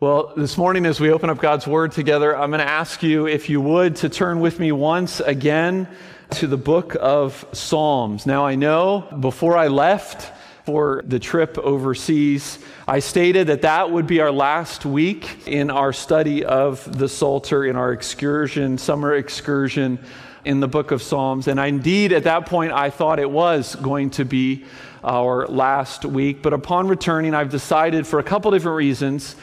Well, this morning, as we open up God's Word together, I'm going to ask you, if you would, to turn with me once again to the book of Psalms. Now, I know before I left for the trip overseas, I stated that that would be our last week in our study of the Psalter, in our excursion, summer excursion in the book of Psalms. And indeed, at that point, I thought it was going to be our last week. But upon returning, I've decided for a couple different reasons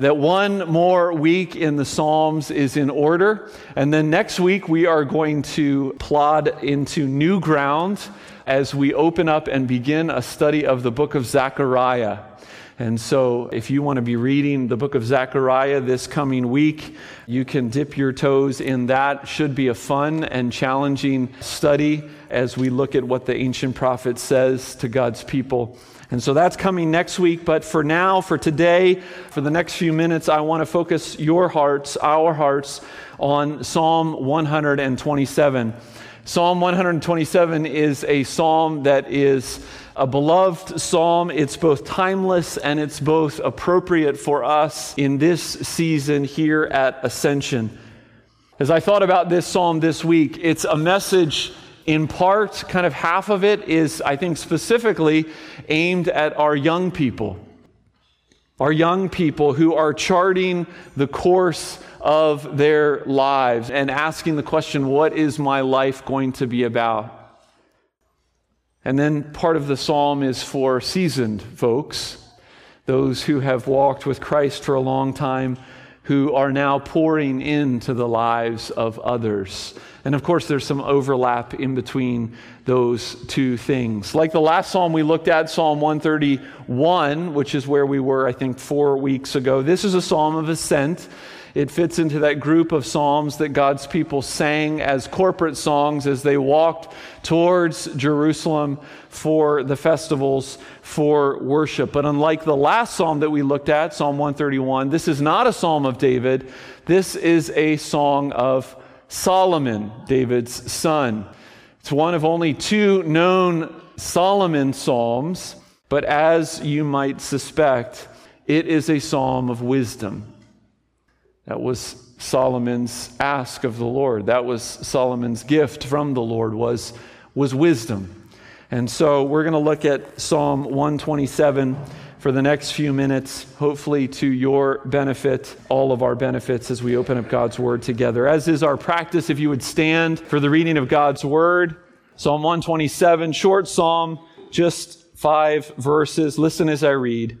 that one more week in the Psalms is in order. And then next week, we are going to plod into new ground as we open up and begin a study of the book of Zechariah. And so, if you want to be reading the book of Zechariah this coming week, you can dip your toes in that. Should be a fun and challenging study as we look at what the ancient prophet says to God's people. And so that's coming next week. But for now, for today, for the next few minutes, I want to focus your hearts, our hearts, on Psalm 127. Psalm 127 is a psalm that is a beloved psalm. It's both timeless and it's both appropriate for us in this season here at Ascension. As I thought about this psalm this week, it's a message in part, kind of half of it is, I think, specifically aimed at our young people. Our young people who are charting the course of their lives and asking the question, what is my life going to be about? And then part of the psalm is for seasoned folks, those who have walked with Christ for a long time, who are now pouring into the lives of others. And of course, there's some overlap in between those two things. Like the last psalm we looked at, Psalm 131, which is where we were, I think, four weeks ago. This is a psalm of ascent. It fits into that group of psalms that God's people sang as corporate songs as they walked towards Jerusalem for the festivals for worship. But unlike the last psalm that we looked at, Psalm 131, this is not a psalm of David. This is a song of Solomon, David's son. It's one of only two known Solomon psalms, but as you might suspect, it is a psalm of wisdom. That was Solomon's ask of the Lord. That was Solomon's gift from the Lord was, was wisdom. And so we're going to look at Psalm 127 for the next few minutes, hopefully to your benefit, all of our benefits as we open up God's Word together. As is our practice, if you would stand for the reading of God's Word, Psalm 127, short psalm, just five verses. Listen as I read.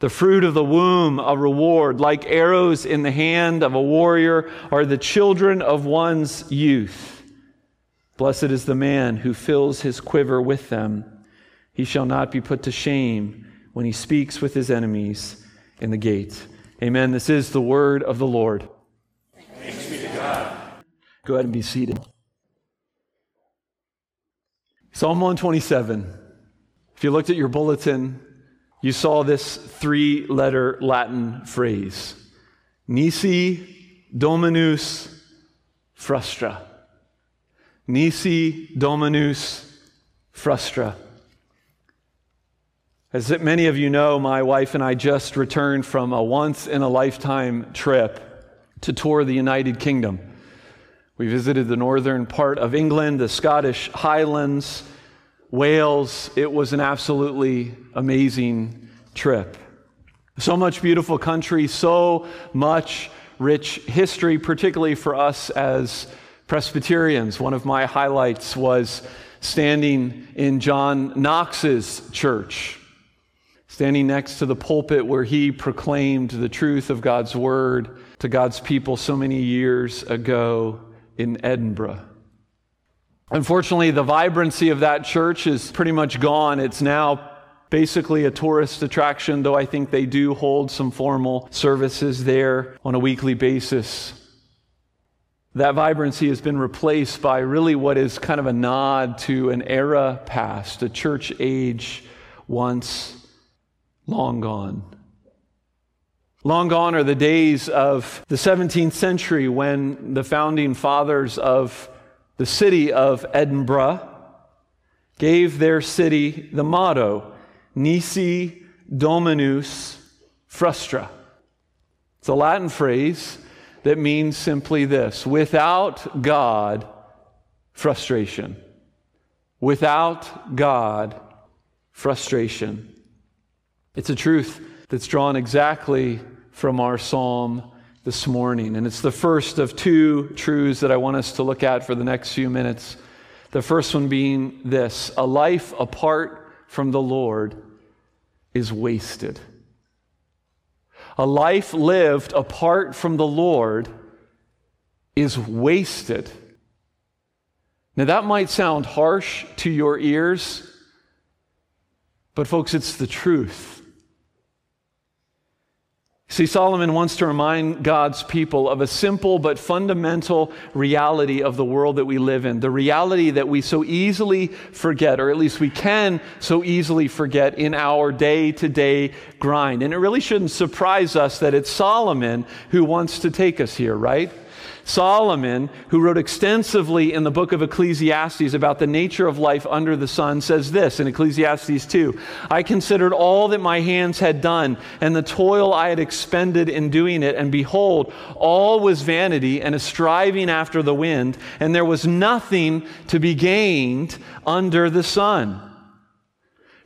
The fruit of the womb, a reward. Like arrows in the hand of a warrior are the children of one's youth. Blessed is the man who fills his quiver with them. He shall not be put to shame when he speaks with his enemies in the gate. Amen. This is the word of the Lord. Thanks be to God. Go ahead and be seated. Psalm 127. If you looked at your bulletin, you saw this three letter Latin phrase Nisi Dominus Frustra. Nisi Dominus Frustra. As many of you know, my wife and I just returned from a once in a lifetime trip to tour the United Kingdom. We visited the northern part of England, the Scottish Highlands, Wales. It was an absolutely amazing trip. So much beautiful country, so much rich history, particularly for us as Presbyterians. One of my highlights was standing in John Knox's church standing next to the pulpit where he proclaimed the truth of God's word to God's people so many years ago in Edinburgh. Unfortunately, the vibrancy of that church is pretty much gone. It's now basically a tourist attraction, though I think they do hold some formal services there on a weekly basis. That vibrancy has been replaced by really what is kind of a nod to an era past, a church age once long gone. Long gone are the days of the 17th century when the founding fathers of the city of Edinburgh gave their city the motto Nisi Dominus Frustra. It's a Latin phrase that means simply this without God, frustration. Without God, frustration. It's a truth that's drawn exactly from our psalm this morning. And it's the first of two truths that I want us to look at for the next few minutes. The first one being this a life apart from the Lord is wasted. A life lived apart from the Lord is wasted. Now, that might sound harsh to your ears, but folks, it's the truth. See, Solomon wants to remind God's people of a simple but fundamental reality of the world that we live in. The reality that we so easily forget, or at least we can so easily forget in our day to day grind. And it really shouldn't surprise us that it's Solomon who wants to take us here, right? Solomon, who wrote extensively in the book of Ecclesiastes about the nature of life under the sun, says this in Ecclesiastes 2 I considered all that my hands had done and the toil I had expended in doing it, and behold, all was vanity and a striving after the wind, and there was nothing to be gained under the sun.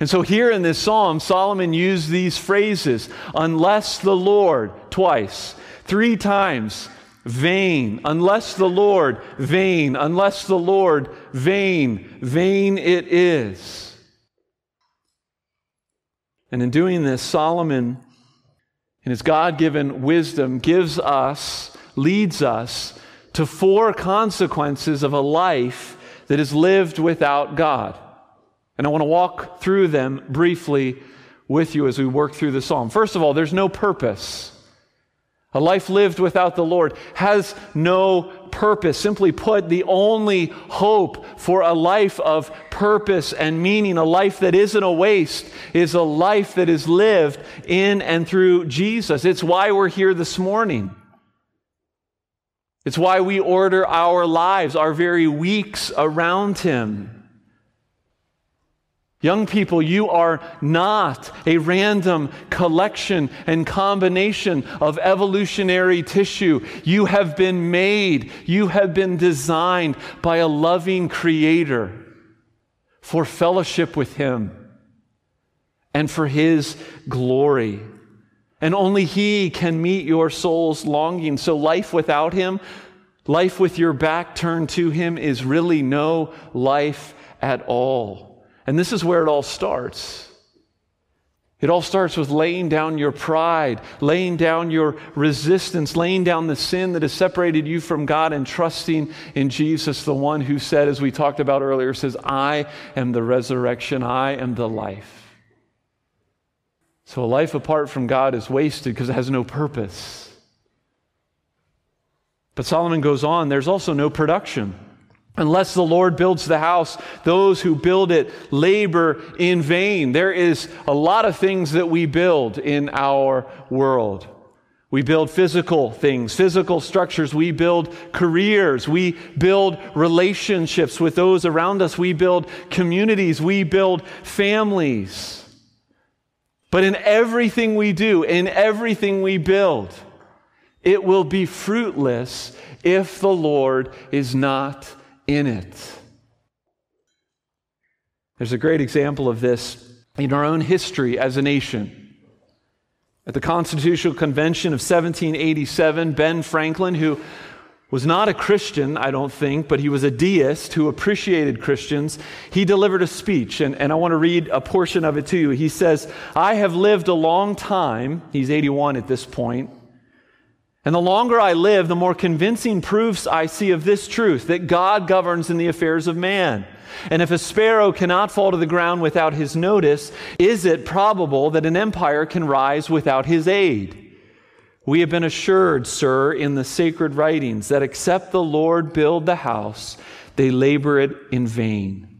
And so, here in this psalm, Solomon used these phrases unless the Lord, twice, three times Vain, unless the Lord, vain, unless the Lord, vain, vain it is. And in doing this, Solomon, in his God given wisdom, gives us, leads us to four consequences of a life that is lived without God. And I want to walk through them briefly with you as we work through the psalm. First of all, there's no purpose. A life lived without the Lord has no purpose. Simply put, the only hope for a life of purpose and meaning, a life that isn't a waste, is a life that is lived in and through Jesus. It's why we're here this morning. It's why we order our lives, our very weeks around Him. Young people, you are not a random collection and combination of evolutionary tissue. You have been made, you have been designed by a loving creator for fellowship with Him and for His glory. And only He can meet your soul's longing. So, life without Him, life with your back turned to Him, is really no life at all. And this is where it all starts. It all starts with laying down your pride, laying down your resistance, laying down the sin that has separated you from God, and trusting in Jesus, the one who said, as we talked about earlier, says, I am the resurrection, I am the life. So a life apart from God is wasted because it has no purpose. But Solomon goes on, there's also no production. Unless the Lord builds the house, those who build it labor in vain. There is a lot of things that we build in our world. We build physical things, physical structures. We build careers. We build relationships with those around us. We build communities. We build families. But in everything we do, in everything we build, it will be fruitless if the Lord is not in it. There's a great example of this in our own history as a nation. At the Constitutional Convention of 1787, Ben Franklin, who was not a Christian, I don't think, but he was a deist who appreciated Christians. He delivered a speech, and, and I want to read a portion of it to you. He says, I have lived a long time, he's 81 at this point, And the longer I live, the more convincing proofs I see of this truth that God governs in the affairs of man. And if a sparrow cannot fall to the ground without his notice, is it probable that an empire can rise without his aid? We have been assured, sir, in the sacred writings that except the Lord build the house, they labor it in vain.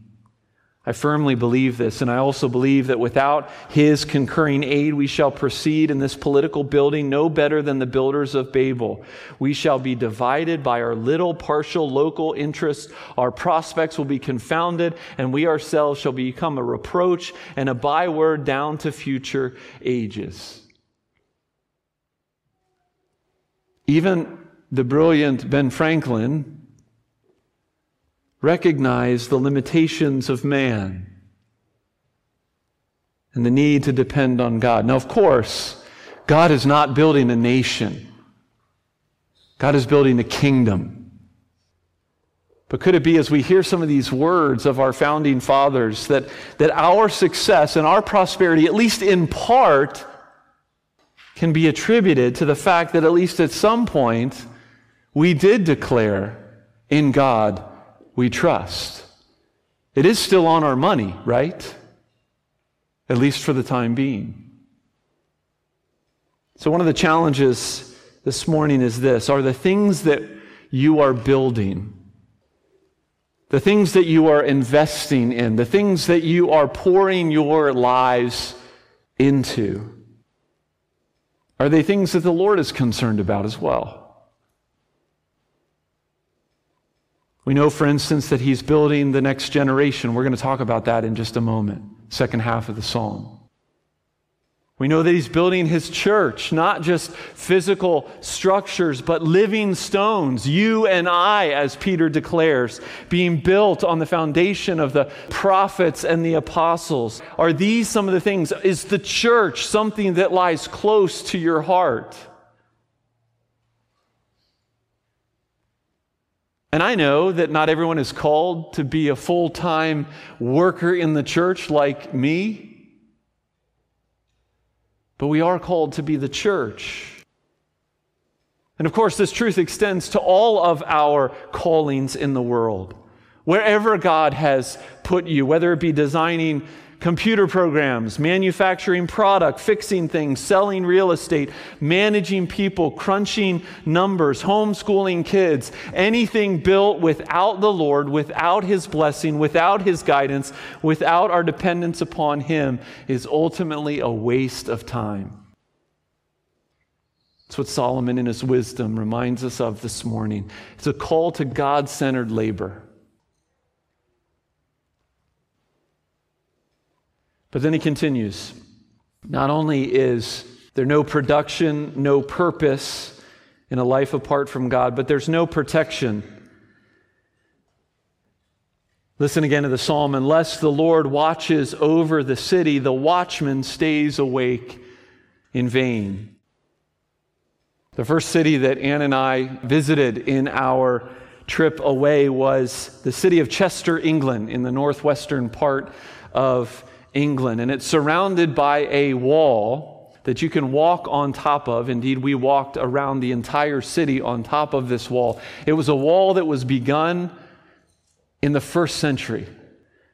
I firmly believe this, and I also believe that without his concurring aid, we shall proceed in this political building no better than the builders of Babel. We shall be divided by our little partial local interests. Our prospects will be confounded, and we ourselves shall become a reproach and a byword down to future ages. Even the brilliant Ben Franklin recognize the limitations of man and the need to depend on God. Now, of course, God is not building a nation, God is building a kingdom. But could it be, as we hear some of these words of our founding fathers, that, that our success and our prosperity, at least in part, can be attributed to the fact that at least at some point we did declare in God we trust. It is still on our money, right? At least for the time being. So, one of the challenges this morning is this are the things that you are building, the things that you are investing in, the things that you are pouring your lives into, are they things that the Lord is concerned about as well? We know, for instance, that he's building the next generation. We're going to talk about that in just a moment, second half of the psalm. We know that he's building his church, not just physical structures, but living stones. You and I, as Peter declares, being built on the foundation of the prophets and the apostles. Are these some of the things? Is the church something that lies close to your heart? And I know that not everyone is called to be a full time worker in the church like me, but we are called to be the church. And of course, this truth extends to all of our callings in the world. Wherever God has put you, whether it be designing computer programs, manufacturing product, fixing things, selling real estate, managing people, crunching numbers, homeschooling kids, anything built without the Lord, without His blessing, without His guidance, without our dependence upon Him is ultimately a waste of time. That's what Solomon in his wisdom reminds us of this morning. It's a call to God centered labor. But then he continues Not only is there no production, no purpose in a life apart from God, but there's no protection. Listen again to the psalm unless the Lord watches over the city, the watchman stays awake in vain. The first city that Ann and I visited in our trip away was the city of Chester, England, in the northwestern part of England, and it's surrounded by a wall that you can walk on top of. Indeed, we walked around the entire city on top of this wall. It was a wall that was begun in the first century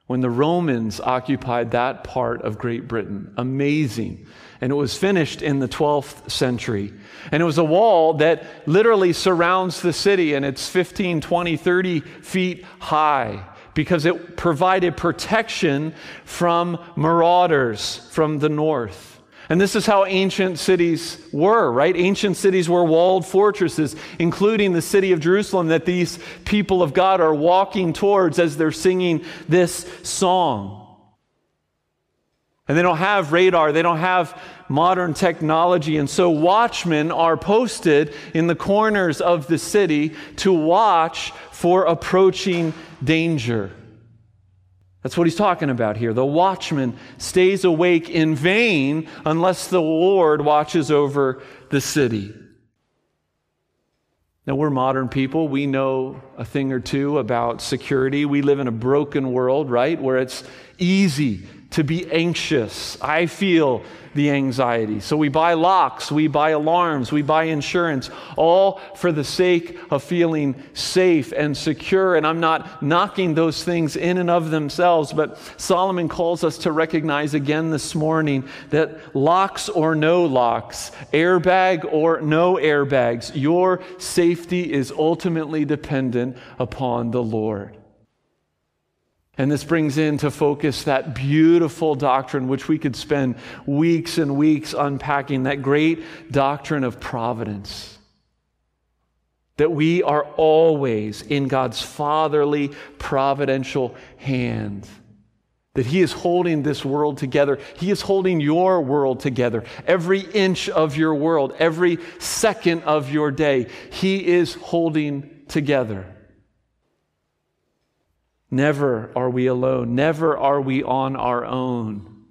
when the Romans occupied that part of Great Britain. Amazing. And it was finished in the 12th century. And it was a wall that literally surrounds the city, and it's 15, 20, 30 feet high because it provided protection from marauders from the north. And this is how ancient cities were, right? Ancient cities were walled fortresses, including the city of Jerusalem that these people of God are walking towards as they're singing this song. And they don't have radar, they don't have modern technology. And so watchmen are posted in the corners of the city to watch for approaching danger. That's what he's talking about here. The watchman stays awake in vain unless the Lord watches over the city. Now, we're modern people. We know a thing or two about security. We live in a broken world, right? Where it's easy to be anxious. I feel the anxiety. So we buy locks, we buy alarms, we buy insurance, all for the sake of feeling safe and secure. And I'm not knocking those things in and of themselves, but Solomon calls us to recognize again this morning that locks or no locks, airbag or no airbags, your safety is ultimately dependent upon the Lord. And this brings into focus that beautiful doctrine, which we could spend weeks and weeks unpacking, that great doctrine of providence. That we are always in God's fatherly, providential hand. That He is holding this world together. He is holding your world together. Every inch of your world, every second of your day, He is holding together. Never are we alone. Never are we on our own.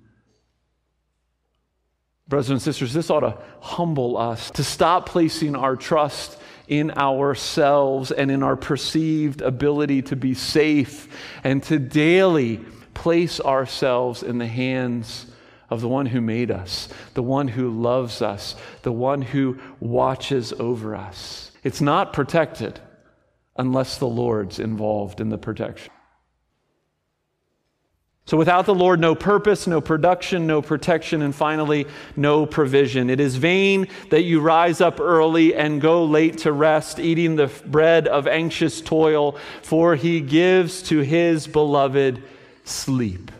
Brothers and sisters, this ought to humble us to stop placing our trust in ourselves and in our perceived ability to be safe and to daily place ourselves in the hands of the one who made us, the one who loves us, the one who watches over us. It's not protected unless the Lord's involved in the protection. So, without the Lord, no purpose, no production, no protection, and finally, no provision. It is vain that you rise up early and go late to rest, eating the bread of anxious toil, for he gives to his beloved sleep.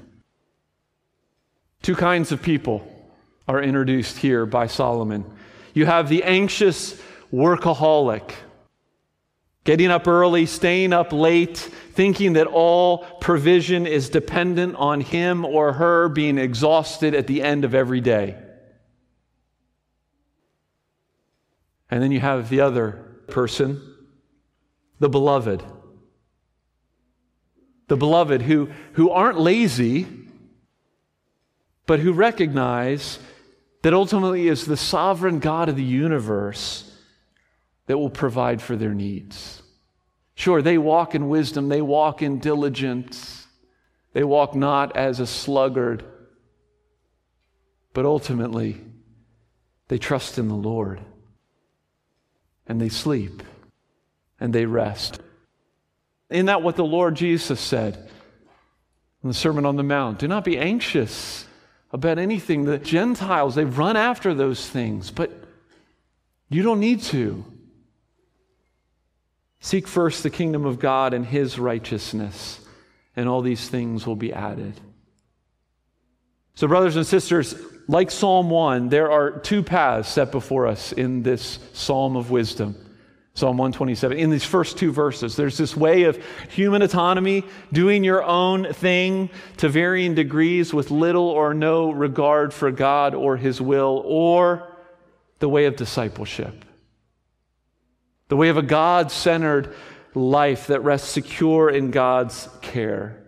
Two kinds of people are introduced here by Solomon. You have the anxious workaholic Getting up early, staying up late, thinking that all provision is dependent on him or her being exhausted at the end of every day. And then you have the other person, the beloved. The beloved who, who aren't lazy, but who recognize that ultimately is the sovereign God of the universe that will provide for their needs. Sure, they walk in wisdom, they walk in diligence, they walk not as a sluggard, but ultimately they trust in the Lord and they sleep and they rest. Isn't that what the Lord Jesus said in the Sermon on the Mount? Do not be anxious about anything. The Gentiles, they run after those things, but you don't need to. Seek first the kingdom of God and his righteousness, and all these things will be added. So, brothers and sisters, like Psalm 1, there are two paths set before us in this psalm of wisdom. Psalm 127. In these first two verses, there's this way of human autonomy, doing your own thing to varying degrees with little or no regard for God or His will, or the way of discipleship the way of a God centered life that rests secure in God's care,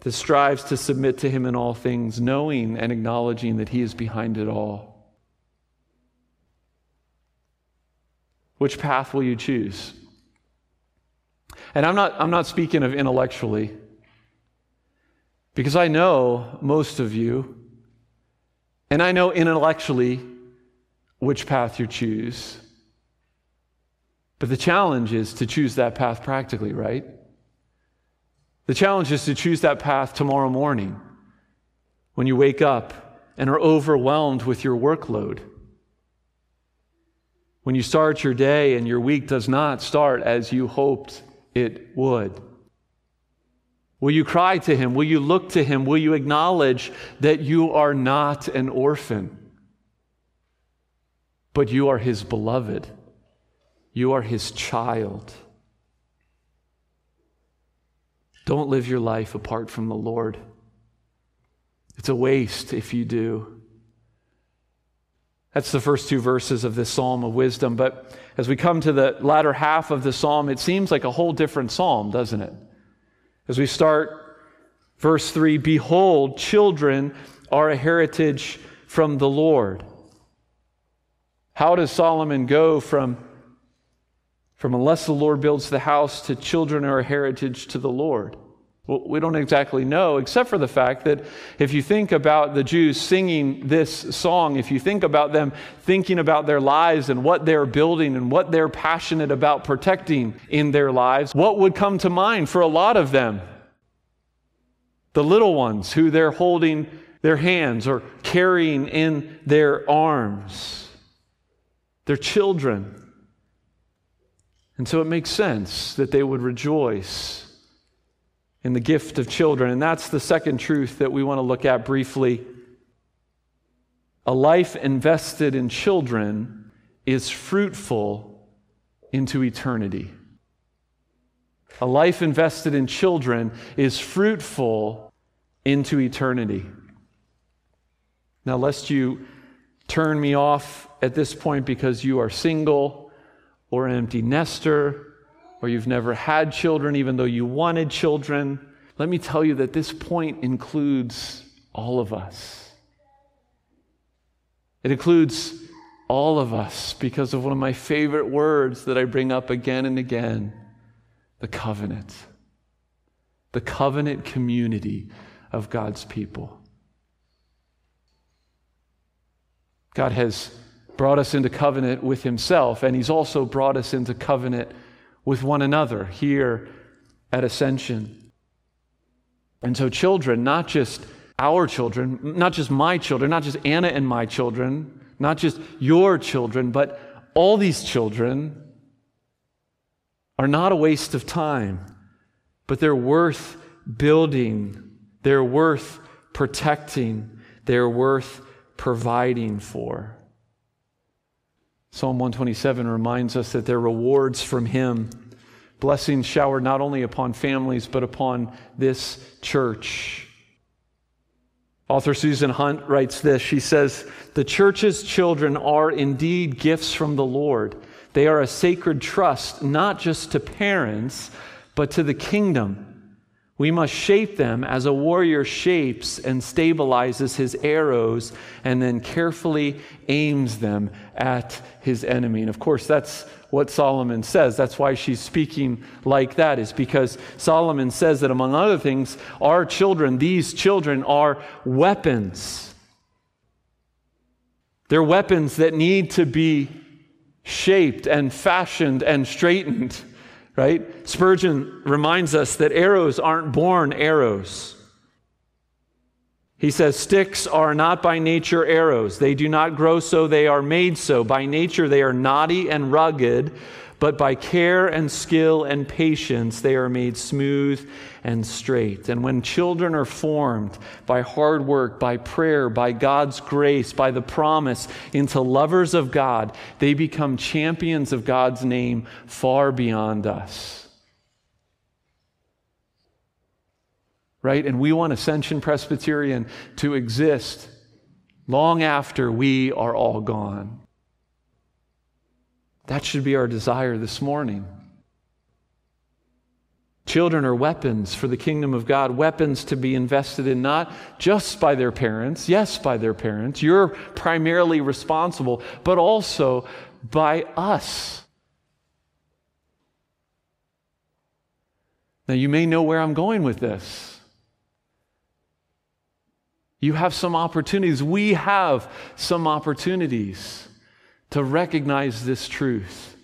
that strives to submit to Him in all things, knowing and acknowledging that He is behind it all. Which path will you choose? And I'm not, I'm not speaking of intellectually, because I know most of you, and I know intellectually which path you choose. But the challenge is to choose that path practically, right? The challenge is to choose that path tomorrow morning when you wake up and are overwhelmed with your workload. When you start your day and your week does not start as you hoped it would. Will you cry to him? Will you look to him? Will you acknowledge that you are not an orphan, but you are his beloved? You are his child. Don't live your life apart from the Lord. It's a waste if you do. That's the first two verses of this psalm of wisdom. But as we come to the latter half of the psalm, it seems like a whole different psalm, doesn't it? As we start verse 3 Behold, children are a heritage from the Lord. How does Solomon go from from unless the Lord builds the house to children are a heritage to the Lord. Well, we don't exactly know, except for the fact that if you think about the Jews singing this song, if you think about them thinking about their lives and what they're building and what they're passionate about protecting in their lives, what would come to mind for a lot of them? The little ones who they're holding their hands or carrying in their arms, their children. And so it makes sense that they would rejoice in the gift of children. And that's the second truth that we want to look at briefly. A life invested in children is fruitful into eternity. A life invested in children is fruitful into eternity. Now, lest you turn me off at this point because you are single or an empty nester or you've never had children even though you wanted children, let me tell you that this point includes all of us. It includes all of us because of one of my favorite words that I bring up again and again the covenant. The covenant community of God's people. God has brought us into covenant with Himself, and He's also brought us into covenant with one another here at Ascension. And so, children, not just our children, not just my children, not just Anna and my children, not just your children, but all these children are not a waste of time, but they're worth building, they're worth protecting, they're worth providing for. Psalm 127 reminds us that there are rewards from Him, blessings showered not only upon families, but upon this church. Author Susan Hunt writes this. She says, The church's children are indeed gifts from the Lord. They are a sacred trust, not just to parents, but to the kingdom. We must shape them as a warrior shapes and stabilizes his arrows and then carefully aims them at his enemy. And of course, that's what Solomon says. That's why she's speaking like that, is because Solomon says that among other things, our children, these children, are weapons. They're weapons that need to be shaped and fashioned and straightened right? Spurgeon reminds us that arrows aren't born arrows. He says, Sticks are not by nature arrows. They do not grow so, they are made so. By nature, they are knotty and rugged, but by care and skill and patience, they are made smooth and straight. And when children are formed by hard work, by prayer, by God's grace, by the promise into lovers of God, they become champions of God's name far beyond us. Right? And we want Ascension Presbyterian to exist long after we are all gone. That should be our desire this morning. Children are weapons for the kingdom of God, weapons to be invested in not just by their parents, yes, by their parents. You're primarily responsible, but also by us. Now, you may know where I'm going with this. You have some opportunities. We have some opportunities to recognize this truth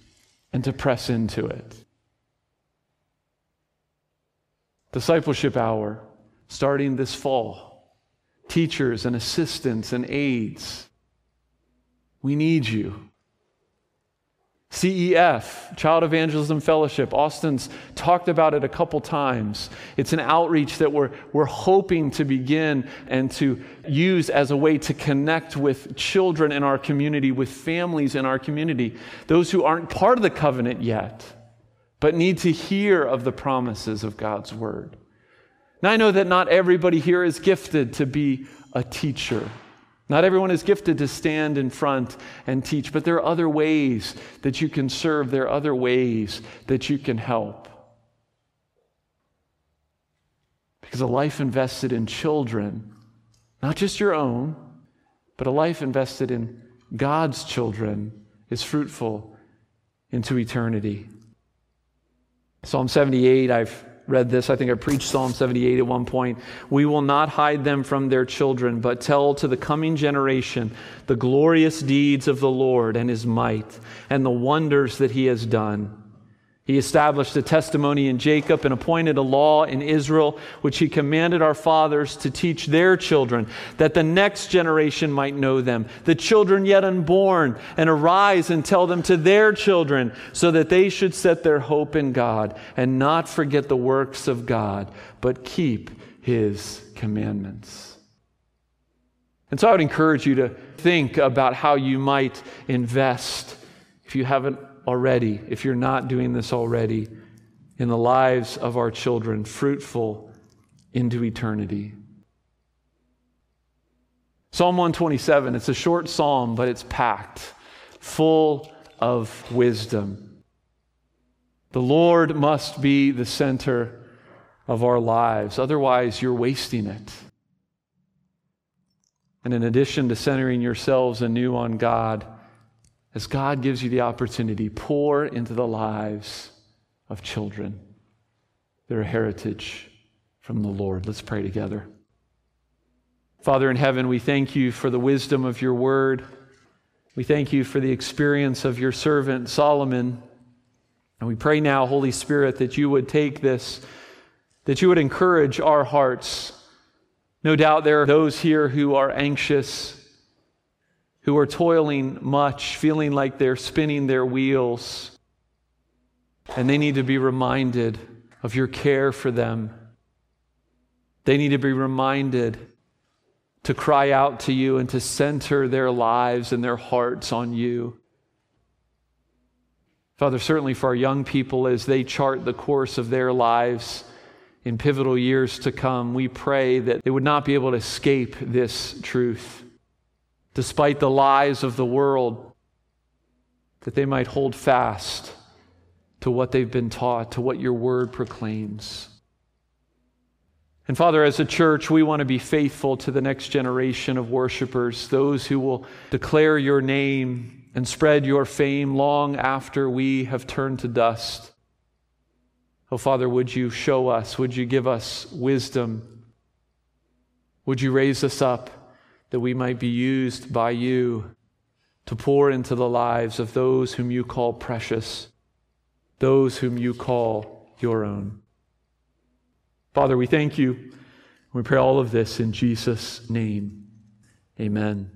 and to press into it. Discipleship hour starting this fall. Teachers and assistants and aides, we need you. CEF, Child Evangelism Fellowship. Austin's talked about it a couple times. It's an outreach that we're, we're hoping to begin and to use as a way to connect with children in our community, with families in our community, those who aren't part of the covenant yet, but need to hear of the promises of God's word. Now, I know that not everybody here is gifted to be a teacher. Not everyone is gifted to stand in front and teach, but there are other ways that you can serve. There are other ways that you can help. Because a life invested in children, not just your own, but a life invested in God's children, is fruitful into eternity. Psalm 78, I've read this. I think I preached Psalm 78 at one point. We will not hide them from their children, but tell to the coming generation the glorious deeds of the Lord and his might and the wonders that he has done. He established a testimony in Jacob and appointed a law in Israel, which he commanded our fathers to teach their children, that the next generation might know them, the children yet unborn, and arise and tell them to their children, so that they should set their hope in God and not forget the works of God, but keep his commandments. And so I would encourage you to think about how you might invest if you haven't already, if you're not doing this already, in the lives of our children, fruitful into eternity. Psalm 127, it's a short psalm, but it's packed, full of wisdom. The Lord must be the center of our lives, otherwise, you're wasting it. And in addition to centering yourselves anew on God, as God gives you the opportunity, pour into the lives of children their heritage from the Lord. Let's pray together. Father in heaven, we thank you for the wisdom of your word. We thank you for the experience of your servant Solomon. And we pray now, Holy Spirit, that you would take this, that you would encourage our hearts. No doubt there are those here who are anxious who are toiling much, feeling like they're spinning their wheels. And they need to be reminded of your care for them. They need to be reminded to cry out to you and to center their lives and their hearts on you. Father, certainly for our young people as they chart the course of their lives in pivotal years to come, we pray that they would not be able to escape this truth despite the lies of the world, that they might hold fast to what they've been taught, to what your word proclaims. And Father, as a church, we want to be faithful to the next generation of worshipers, those who will declare your name and spread your fame long after we have turned to dust. Oh, Father, would you show us? Would you give us wisdom? Would you raise us up? That we might be used by you to pour into the lives of those whom you call precious, those whom you call your own. Father, we thank you. We pray all of this in Jesus' name. Amen.